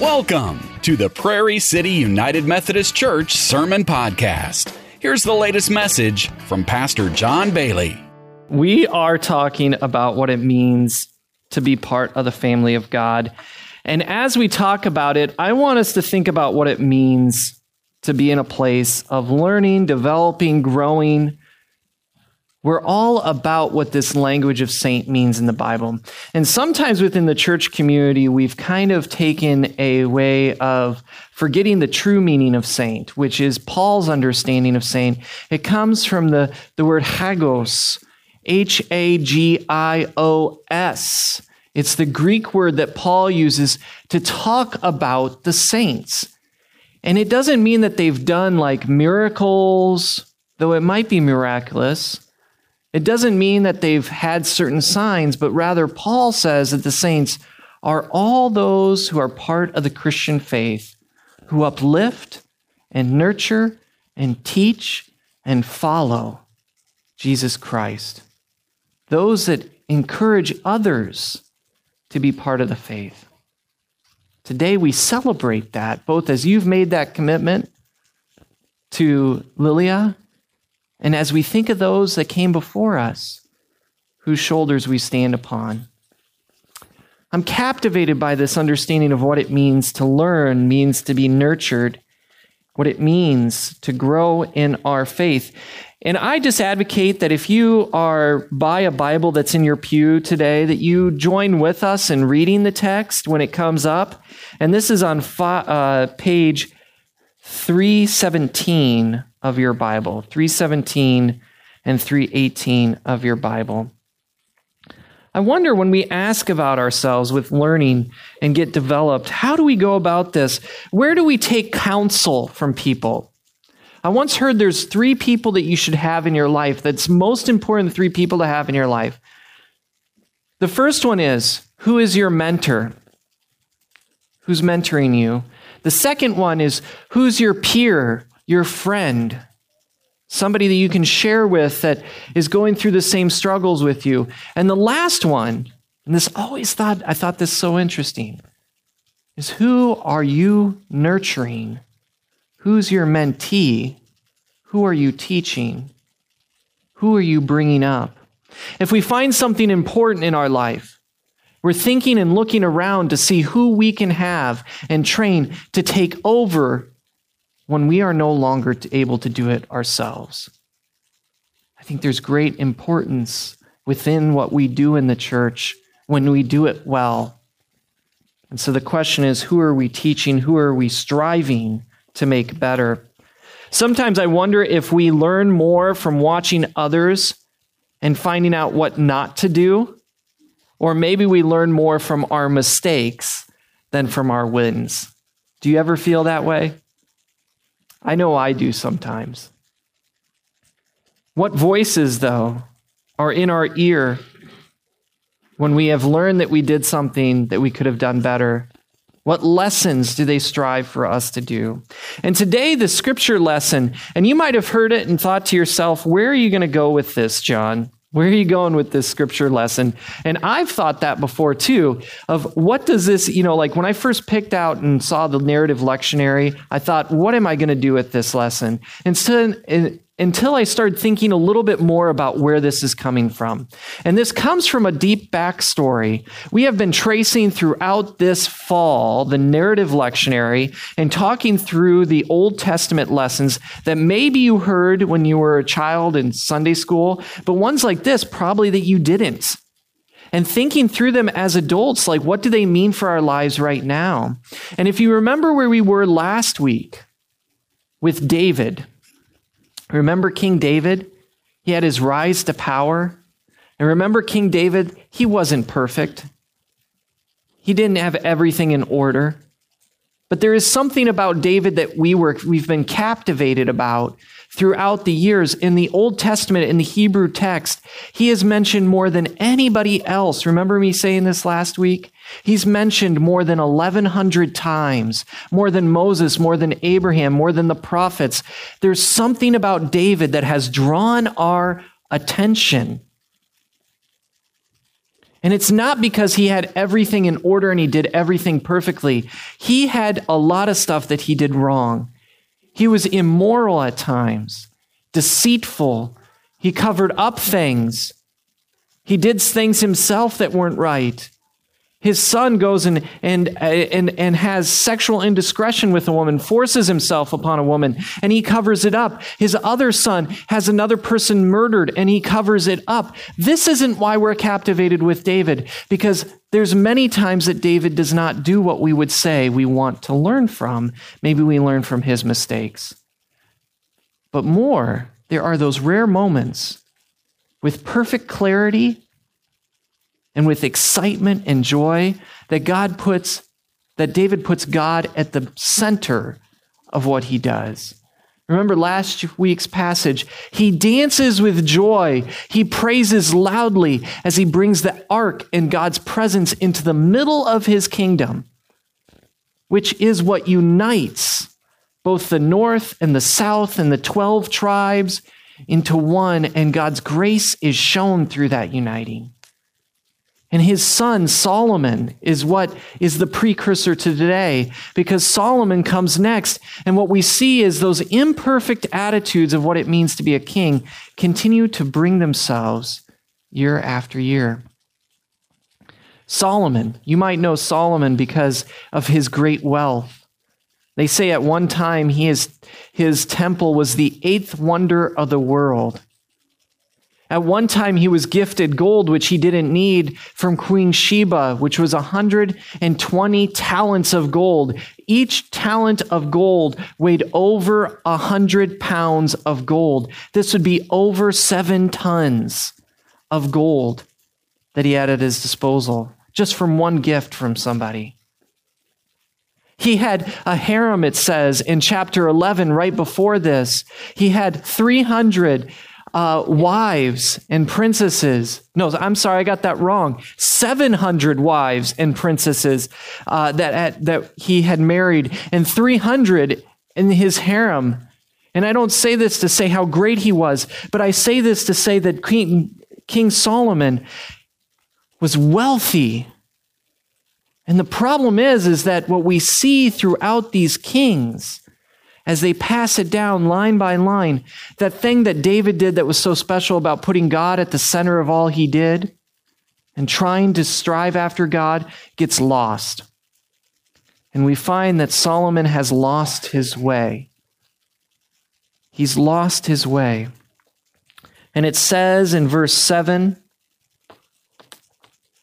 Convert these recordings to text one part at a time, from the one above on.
Welcome to the Prairie City United Methodist Church Sermon Podcast. Here's the latest message from Pastor John Bailey. We are talking about what it means to be part of the family of God. And as we talk about it, I want us to think about what it means to be in a place of learning, developing, growing, we're all about what this language of saint means in the Bible. And sometimes within the church community, we've kind of taken a way of forgetting the true meaning of saint, which is Paul's understanding of saint. It comes from the, the word hagios, H A G I O S. It's the Greek word that Paul uses to talk about the saints. And it doesn't mean that they've done like miracles, though it might be miraculous. It doesn't mean that they've had certain signs, but rather, Paul says that the saints are all those who are part of the Christian faith, who uplift and nurture and teach and follow Jesus Christ. Those that encourage others to be part of the faith. Today we celebrate that, both as you've made that commitment to Lilia and as we think of those that came before us, whose shoulders we stand upon, I'm captivated by this understanding of what it means to learn, means to be nurtured, what it means to grow in our faith. And I just advocate that if you are by a Bible that's in your pew today, that you join with us in reading the text when it comes up. And this is on fi- uh, page 317 of your Bible, 317 and 318 of your Bible. I wonder when we ask about ourselves with learning and get developed, how do we go about this? Where do we take counsel from people? I once heard there's three people that you should have in your life that's most important three people to have in your life. The first one is who is your mentor? Who's mentoring you? The second one is who's your peer, your friend? somebody that you can share with that is going through the same struggles with you. And the last one, and this always thought I thought this so interesting, is who are you nurturing? Who's your mentee? Who are you teaching? Who are you bringing up? If we find something important in our life, we're thinking and looking around to see who we can have and train to take over when we are no longer able to do it ourselves. I think there's great importance within what we do in the church when we do it well. And so the question is who are we teaching? Who are we striving to make better? Sometimes I wonder if we learn more from watching others and finding out what not to do, or maybe we learn more from our mistakes than from our wins. Do you ever feel that way? I know I do sometimes. What voices, though, are in our ear when we have learned that we did something that we could have done better? What lessons do they strive for us to do? And today, the scripture lesson, and you might have heard it and thought to yourself, where are you going to go with this, John? Where are you going with this scripture lesson? And I've thought that before too of what does this, you know, like when I first picked out and saw the narrative lectionary, I thought, what am I going to do with this lesson? And Instead, until I started thinking a little bit more about where this is coming from. And this comes from a deep backstory. We have been tracing throughout this fall the narrative lectionary and talking through the Old Testament lessons that maybe you heard when you were a child in Sunday school, but ones like this probably that you didn't and thinking through them as adults like what do they mean for our lives right now and if you remember where we were last week with david Remember King David? He had his rise to power. And remember King David? He wasn't perfect. He didn't have everything in order. But there is something about David that we were, we've been captivated about throughout the years. In the Old Testament, in the Hebrew text, he is mentioned more than anybody else. Remember me saying this last week? He's mentioned more than 1,100 times, more than Moses, more than Abraham, more than the prophets. There's something about David that has drawn our attention. And it's not because he had everything in order and he did everything perfectly. He had a lot of stuff that he did wrong. He was immoral at times, deceitful. He covered up things. He did things himself that weren't right. His son goes and, and, and, and has sexual indiscretion with a woman, forces himself upon a woman, and he covers it up. His other son has another person murdered, and he covers it up. This isn't why we're captivated with David, because there's many times that David does not do what we would say we want to learn from. Maybe we learn from his mistakes. But more, there are those rare moments with perfect clarity and with excitement and joy that God puts, that David puts God at the center of what he does. Remember last week's passage. He dances with joy. He praises loudly as he brings the ark and God's presence into the middle of his kingdom, which is what unites both the north and the south and the 12 tribes into one, and God's grace is shown through that uniting. And his son, Solomon, is what is the precursor to today because Solomon comes next. And what we see is those imperfect attitudes of what it means to be a king continue to bring themselves year after year. Solomon, you might know Solomon because of his great wealth. They say at one time he is, his temple was the eighth wonder of the world. At one time, he was gifted gold, which he didn't need from Queen Sheba, which was 120 talents of gold. Each talent of gold weighed over 100 pounds of gold. This would be over seven tons of gold that he had at his disposal, just from one gift from somebody. He had a harem, it says in chapter 11, right before this. He had 300 uh, wives and princesses. No, I'm sorry, I got that wrong. 700 wives and princesses uh, that, that he had married, and 300 in his harem. And I don't say this to say how great he was, but I say this to say that King, King Solomon was wealthy. And the problem is, is that what we see throughout these kings as they pass it down line by line, that thing that David did that was so special about putting God at the center of all he did and trying to strive after God gets lost. And we find that Solomon has lost his way. He's lost his way. And it says in verse 7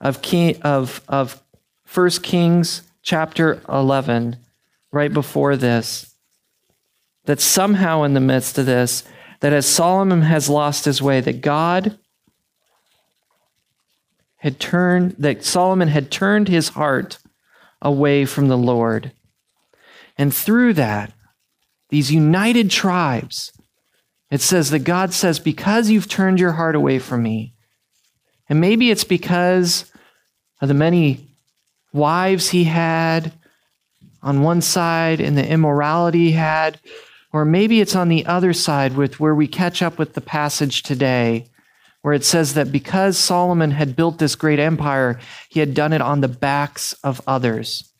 of, King, of, of 1 Kings chapter 11, right before this, that somehow in the midst of this, that as Solomon has lost his way, that God had turned, that Solomon had turned his heart away from the Lord. And through that, these united tribes, it says that God says, Because you've turned your heart away from me, and maybe it's because of the many wives he had on one side and the immorality he had, or maybe it's on the other side with where we catch up with the passage today, where it says that because Solomon had built this great empire, he had done it on the backs of others.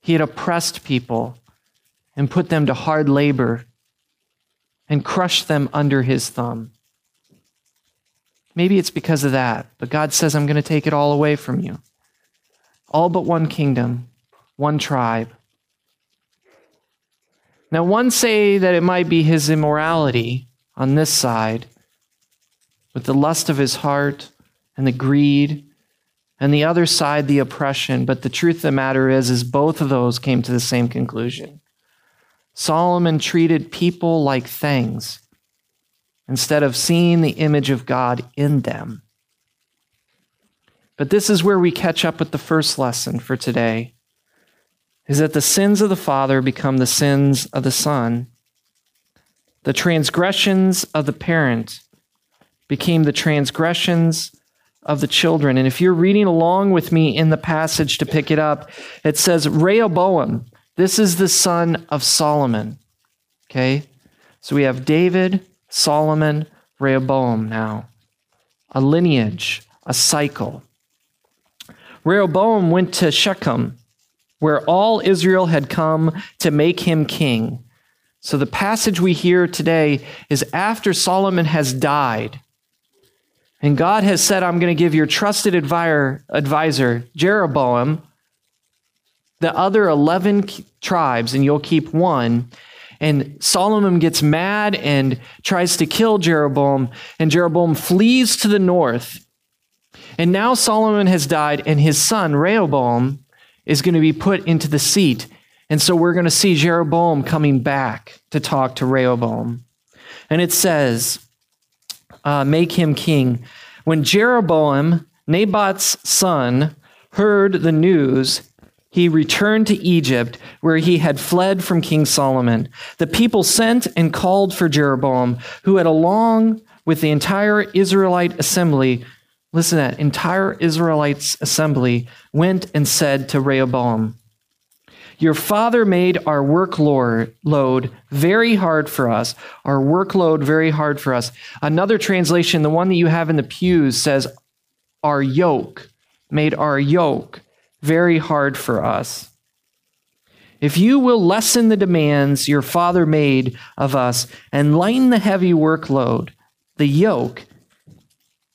He had oppressed people and put them to hard labor and crushed them under his thumb. Maybe it's because of that, but God says, I'm going to take it all away from you. All but one kingdom, one tribe. Now, one say that it might be his immorality on this side, with the lust of his heart and the greed, and the other side, the oppression. But the truth of the matter is, is both of those came to the same conclusion. Solomon treated people like things instead of seeing the image of God in them. But this is where we catch up with the first lesson for today is that the sins of the father become the sins of the son. The transgressions of the parent became the transgressions of the children. And if you're reading along with me in the passage to pick it up, it says Rehoboam, this is the son of Solomon. Okay? So we have David, Solomon, Rehoboam now. A lineage, a cycle. Rehoboam went to Shechem, where all Israel had come to make him king. So the passage we hear today is after Solomon has died. And God has said, I'm going to give your trusted advisor, Jeroboam, the other 11 tribes, and you'll keep one. And Solomon gets mad and tries to kill Jeroboam, and Jeroboam flees to the north. And now Solomon has died, and his son, Rehoboam, is going to be put into the seat. And so we're going to see Jeroboam coming back to talk to Rehoboam. And it says, uh, make him king. When Jeroboam, Nebat's son, heard the news, he returned to Egypt, where he had fled from King Solomon. The people sent and called for Jeroboam, who had, along with the entire Israelite assembly, listen to that, entire Israelites assembly, went and said to Rehoboam, your father made our workload load very hard for us, our workload very hard for us. Another translation, the one that you have in the pews, says, Our yoke made our yoke very hard for us. If you will lessen the demands your father made of us and lighten the heavy workload, the yoke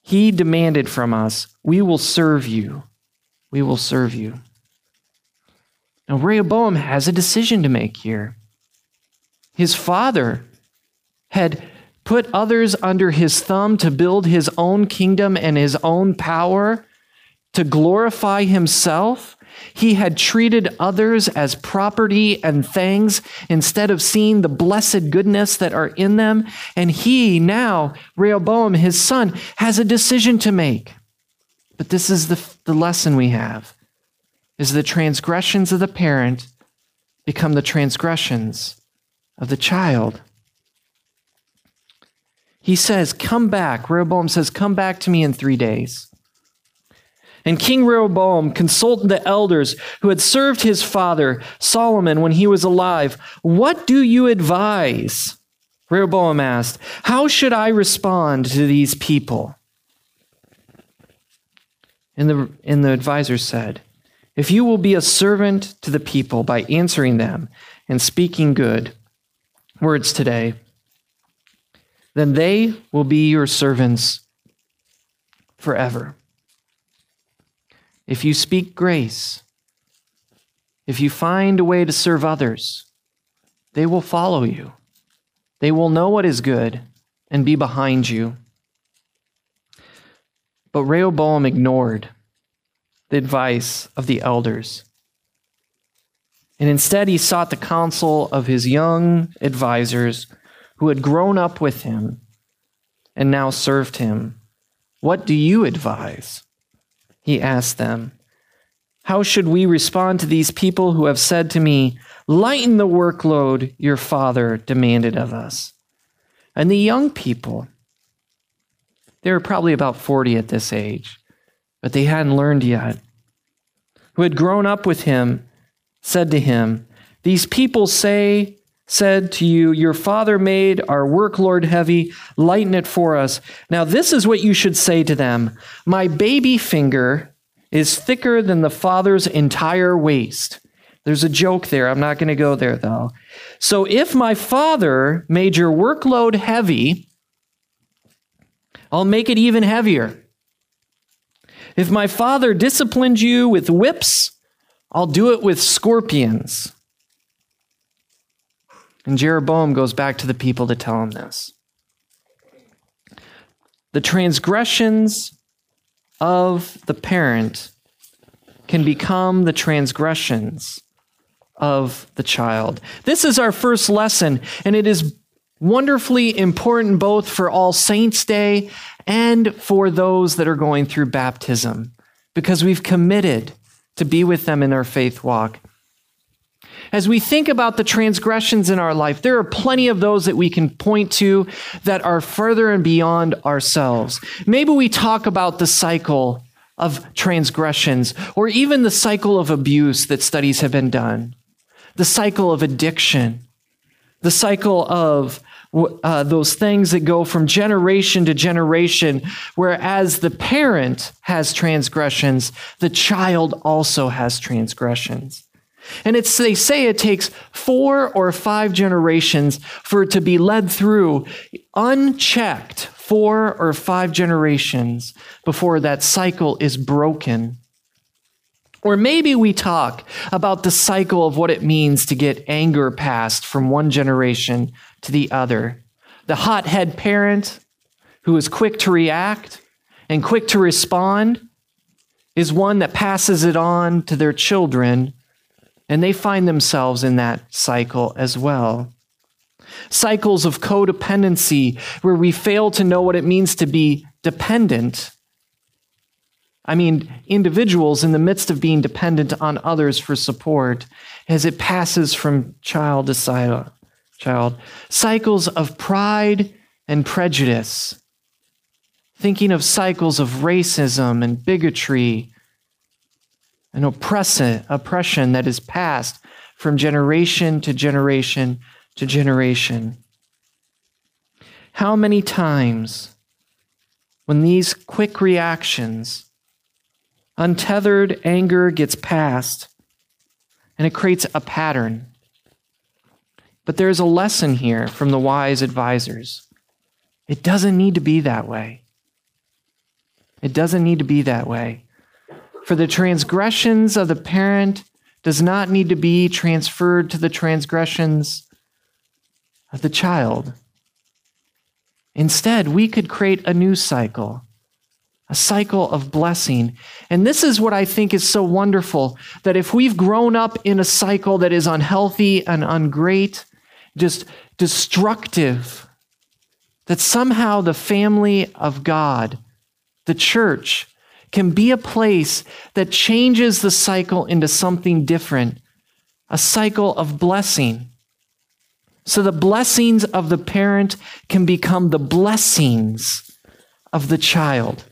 he demanded from us, we will serve you. We will serve you. Now, Rehoboam has a decision to make here. His father had put others under his thumb to build his own kingdom and his own power, to glorify himself. He had treated others as property and things instead of seeing the blessed goodness that are in them. And he now, Rehoboam, his son, has a decision to make. But this is the, the lesson we have is the transgressions of the parent become the transgressions of the child. He says, Come back. Rehoboam says, Come back to me in three days. And King Rehoboam consulted the elders who had served his father, Solomon, when he was alive. What do you advise? Rehoboam asked, How should I respond to these people? And the, and the advisor said, if you will be a servant to the people by answering them and speaking good words today, then they will be your servants forever. If you speak grace, if you find a way to serve others, they will follow you. They will know what is good and be behind you. But Rehoboam ignored the advice of the elders. And instead, he sought the counsel of his young advisers who had grown up with him and now served him. What do you advise? He asked them. How should we respond to these people who have said to me, Lighten the workload your father demanded of us? And the young people, they were probably about 40 at this age, but they hadn't learned yet, who had grown up with him, said to him, These people say, said to you, Your father made our workload heavy, lighten it for us. Now, this is what you should say to them My baby finger is thicker than the father's entire waist. There's a joke there. I'm not going to go there, though. So, if my father made your workload heavy, I'll make it even heavier. If my father disciplined you with whips, I'll do it with scorpions. And Jeroboam goes back to the people to tell him this. The transgressions of the parent can become the transgressions of the child. This is our first lesson, and it is wonderfully important both for All Saints' Day and for those that are going through baptism because we've committed to be with them in our faith walk. As we think about the transgressions in our life, there are plenty of those that we can point to that are further and beyond ourselves. Maybe we talk about the cycle of transgressions or even the cycle of abuse that studies have been done, the cycle of addiction, the cycle of uh, those things that go from generation to generation, whereas the parent has transgressions, the child also has transgressions. And it's, they say it takes four or five generations for it to be led through unchecked, four or five generations before that cycle is broken. Or maybe we talk about the cycle of what it means to get anger passed from one generation to the other. The hothead parent who is quick to react and quick to respond is one that passes it on to their children, and they find themselves in that cycle as well. Cycles of codependency where we fail to know what it means to be dependent. I mean, individuals in the midst of being dependent on others for support as it passes from child to child. Cycles of pride and prejudice. Thinking of cycles of racism and bigotry and oppression, oppression that is passed from generation to generation to generation. How many times, when these quick reactions, untethered anger gets passed and it creates a pattern but there's a lesson here from the wise advisors. It doesn't need to be that way. It doesn't need to be that way. For the transgressions of the parent does not need to be transferred to the transgressions of the child. Instead, we could create a new cycle, a cycle of blessing. And this is what I think is so wonderful that if we've grown up in a cycle that is unhealthy and ungreat, just destructive. That somehow the family of God, the church, can be a place that changes the cycle into something different, a cycle of blessing. So the blessings of the parent can become the blessings of the child.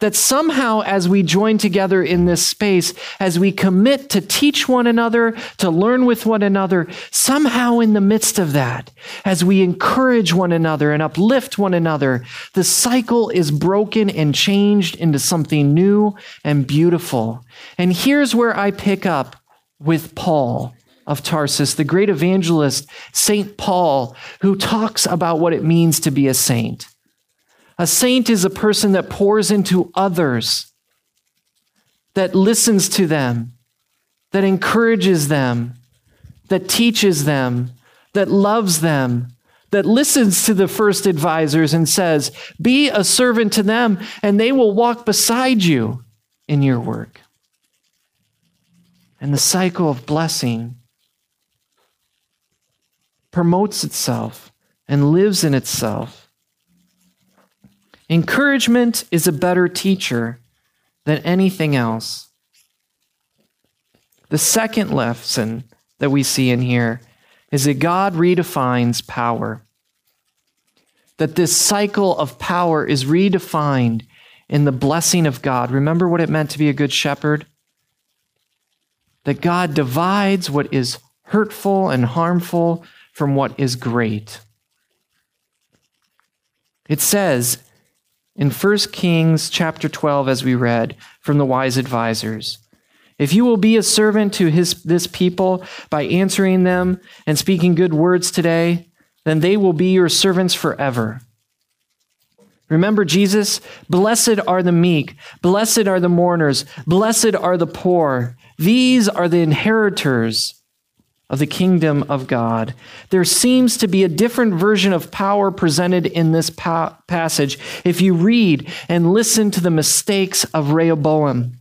That somehow, as we join together in this space, as we commit to teach one another, to learn with one another, somehow in the midst of that, as we encourage one another and uplift one another, the cycle is broken and changed into something new and beautiful. And here's where I pick up with Paul of Tarsus, the great evangelist, St. Paul, who talks about what it means to be a saint. A saint is a person that pours into others, that listens to them, that encourages them, that teaches them, that loves them, that listens to the first advisors and says, Be a servant to them, and they will walk beside you in your work. And the cycle of blessing promotes itself and lives in itself. Encouragement is a better teacher than anything else. The second lesson that we see in here is that God redefines power. That this cycle of power is redefined in the blessing of God. Remember what it meant to be a good shepherd? That God divides what is hurtful and harmful from what is great. It says, in 1 Kings chapter 12, as we read from the wise advisors. If you will be a servant to his, this people by answering them and speaking good words today, then they will be your servants forever. Remember Jesus? Blessed are the meek, blessed are the mourners, blessed are the poor. These are the inheritors of the kingdom of God. There seems to be a different version of power presented in this pa- passage if you read and listen to the mistakes of Rehoboam.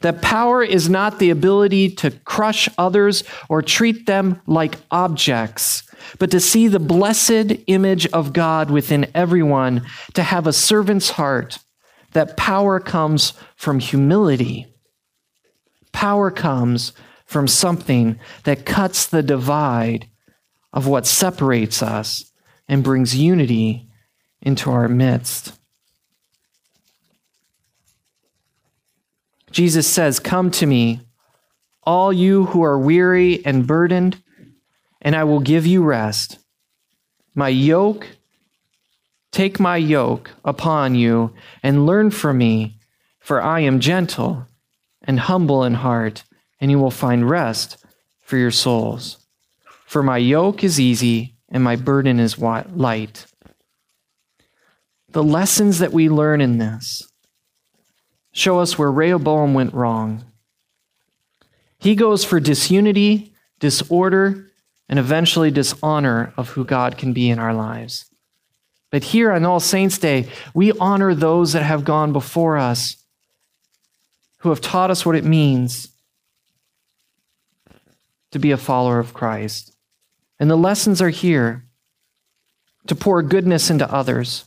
That power is not the ability to crush others or treat them like objects, but to see the blessed image of God within everyone, to have a servant's heart. That power comes from humility. Power comes from something that cuts the divide of what separates us and brings unity into our midst. Jesus says, Come to me, all you who are weary and burdened, and I will give you rest. My yoke, take my yoke upon you and learn from me, for I am gentle and humble in heart, and you will find rest for your souls. For my yoke is easy and my burden is light. The lessons that we learn in this show us where Rehoboam went wrong. He goes for disunity, disorder, and eventually dishonor of who God can be in our lives. But here on All Saints' Day, we honor those that have gone before us, who have taught us what it means to be a follower of Christ. And the lessons are here to pour goodness into others,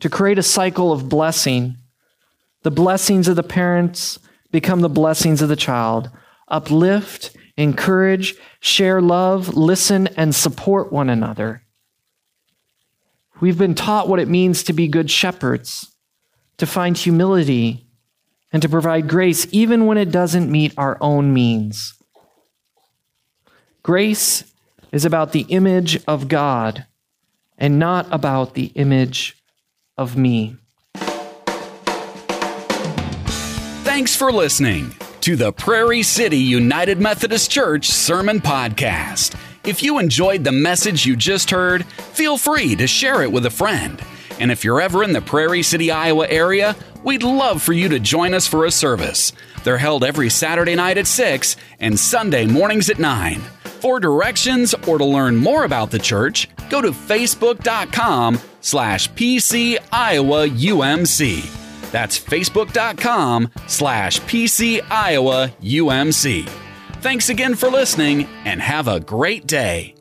to create a cycle of blessing. The blessings of the parents become the blessings of the child. Uplift, encourage, share love, listen, and support one another. We've been taught what it means to be good shepherds, to find humility, and to provide grace even when it doesn't meet our own means. Grace is about the image of God and not about the image of me. Thanks for listening to the Prairie City United Methodist Church Sermon Podcast. If you enjoyed the message you just heard, feel free to share it with a friend. And if you're ever in the Prairie City, Iowa area, we'd love for you to join us for a service. They're held every Saturday night at 6 and Sunday mornings at 9. For directions or to learn more about the church, go to facebook.com slash PC Iowa UMC. That's facebook.com slash PC Iowa UMC. Thanks again for listening and have a great day.